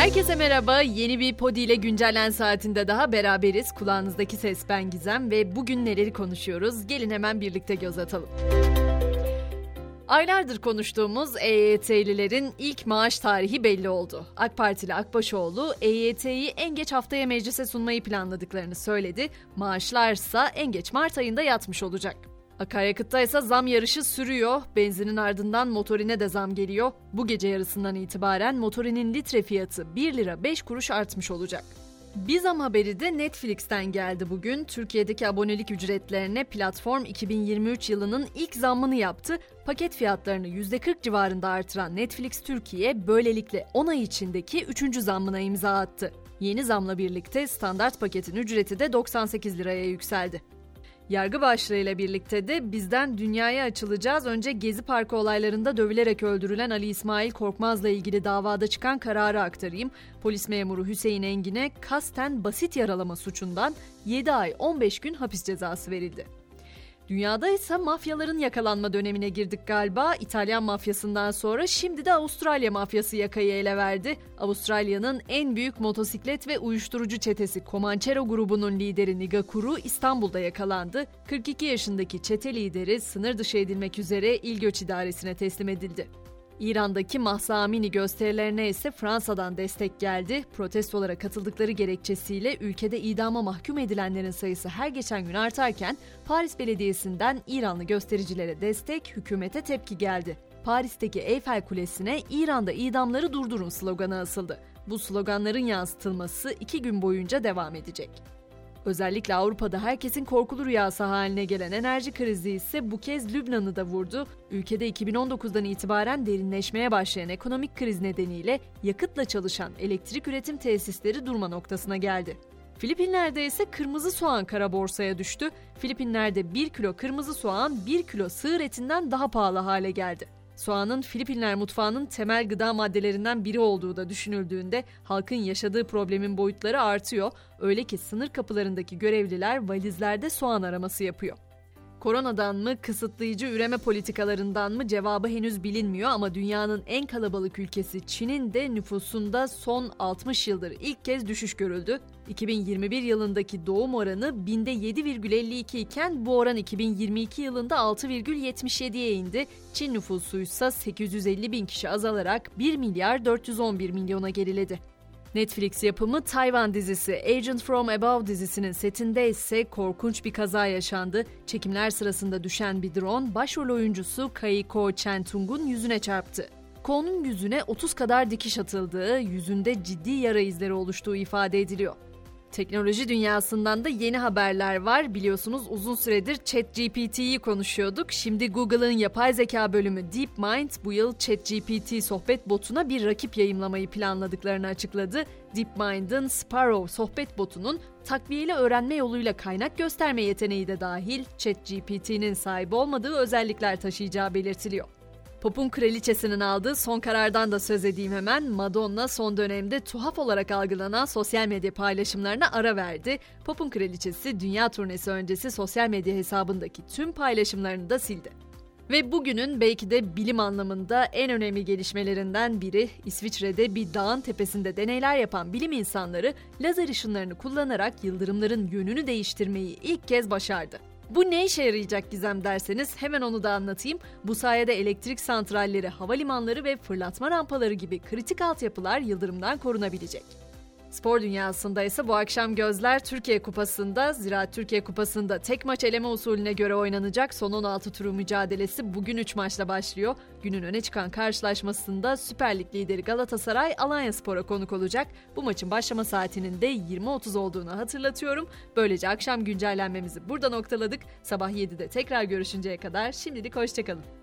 Herkese merhaba. Yeni bir Podi ile güncellen saatinde daha beraberiz. Kulağınızdaki ses ben Gizem ve bugün neleri konuşuyoruz? Gelin hemen birlikte göz atalım. Aylardır konuştuğumuz EYT'lilerin ilk maaş tarihi belli oldu. AK Partili Akbaşoğlu EYT'yi en geç haftaya meclise sunmayı planladıklarını söyledi. Maaşlarsa en geç Mart ayında yatmış olacak. Akaryakıtta ise zam yarışı sürüyor. Benzinin ardından motorine de zam geliyor. Bu gece yarısından itibaren motorinin litre fiyatı 1 lira 5 kuruş artmış olacak. Bir zam haberi de Netflix'ten geldi bugün. Türkiye'deki abonelik ücretlerine platform 2023 yılının ilk zammını yaptı. Paket fiyatlarını %40 civarında artıran Netflix Türkiye böylelikle 10 ay içindeki 3. zammına imza attı. Yeni zamla birlikte standart paketin ücreti de 98 liraya yükseldi. Yargı başlığıyla birlikte de bizden dünyaya açılacağız. Önce Gezi Parkı olaylarında dövülerek öldürülen Ali İsmail Korkmaz'la ilgili davada çıkan kararı aktarayım. Polis memuru Hüseyin Engin'e kasten basit yaralama suçundan 7 ay 15 gün hapis cezası verildi. Dünyada ise mafyaların yakalanma dönemine girdik galiba. İtalyan mafyasından sonra şimdi de Avustralya mafyası yakayı ele verdi. Avustralya'nın en büyük motosiklet ve uyuşturucu çetesi Comanchero grubunun lideri Niga Kuru İstanbul'da yakalandı. 42 yaşındaki çete lideri sınır dışı edilmek üzere İl Göç İdaresi'ne teslim edildi. İran'daki Mahsa Amini gösterilerine ise Fransa'dan destek geldi. Protestolara katıldıkları gerekçesiyle ülkede idama mahkum edilenlerin sayısı her geçen gün artarken Paris Belediyesi'nden İranlı göstericilere destek, hükümete tepki geldi. Paris'teki Eyfel Kulesi'ne İran'da idamları durdurun sloganı asıldı. Bu sloganların yansıtılması iki gün boyunca devam edecek. Özellikle Avrupa'da herkesin korkulu rüyası haline gelen enerji krizi ise bu kez Lübnan'ı da vurdu. Ülkede 2019'dan itibaren derinleşmeye başlayan ekonomik kriz nedeniyle yakıtla çalışan elektrik üretim tesisleri durma noktasına geldi. Filipinler'de ise kırmızı soğan kara borsaya düştü. Filipinler'de 1 kilo kırmızı soğan 1 kilo sığır etinden daha pahalı hale geldi. Soğanın Filipinler mutfağının temel gıda maddelerinden biri olduğu da düşünüldüğünde halkın yaşadığı problemin boyutları artıyor. Öyle ki sınır kapılarındaki görevliler valizlerde soğan araması yapıyor. Koronadan mı, kısıtlayıcı üreme politikalarından mı cevabı henüz bilinmiyor ama dünyanın en kalabalık ülkesi Çin'in de nüfusunda son 60 yıldır ilk kez düşüş görüldü. 2021 yılındaki doğum oranı binde 7,52 iken bu oran 2022 yılında 6,77'ye indi. Çin nüfusu ise 850 bin kişi azalarak 1 milyar 411 milyona geriledi. Netflix yapımı Tayvan dizisi Agent From Above dizisinin setinde ise korkunç bir kaza yaşandı. Çekimler sırasında düşen bir drone başrol oyuncusu Kaiko Chen-tung'un yüzüne çarptı. Ko'nun yüzüne 30 kadar dikiş atıldığı, yüzünde ciddi yara izleri oluştuğu ifade ediliyor. Teknoloji dünyasından da yeni haberler var. Biliyorsunuz uzun süredir ChatGPT'yi konuşuyorduk. Şimdi Google'ın yapay zeka bölümü DeepMind bu yıl ChatGPT sohbet botuna bir rakip yayımlamayı planladıklarını açıkladı. DeepMind'ın Sparrow sohbet botunun takviyeli öğrenme yoluyla kaynak gösterme yeteneği de dahil ChatGPT'nin sahip olmadığı özellikler taşıyacağı belirtiliyor. Pop'un kraliçesinin aldığı son karardan da söz edeyim hemen. Madonna son dönemde tuhaf olarak algılanan sosyal medya paylaşımlarına ara verdi. Pop'un kraliçesi dünya turnesi öncesi sosyal medya hesabındaki tüm paylaşımlarını da sildi. Ve bugünün belki de bilim anlamında en önemli gelişmelerinden biri İsviçre'de bir dağın tepesinde deneyler yapan bilim insanları lazer ışınlarını kullanarak yıldırımların yönünü değiştirmeyi ilk kez başardı. Bu ne işe yarayacak Gizem derseniz hemen onu da anlatayım. Bu sayede elektrik santralleri, havalimanları ve fırlatma rampaları gibi kritik altyapılar yıldırımdan korunabilecek. Spor dünyasında ise bu akşam gözler Türkiye Kupası'nda, Ziraat Türkiye Kupası'nda tek maç eleme usulüne göre oynanacak son 16 turu mücadelesi bugün 3 maçla başlıyor. Günün öne çıkan karşılaşmasında Süper Lig lideri Galatasaray Alanya Spor'a konuk olacak. Bu maçın başlama saatinin de 20.30 olduğunu hatırlatıyorum. Böylece akşam güncellenmemizi burada noktaladık. Sabah 7'de tekrar görüşünceye kadar şimdilik hoşçakalın.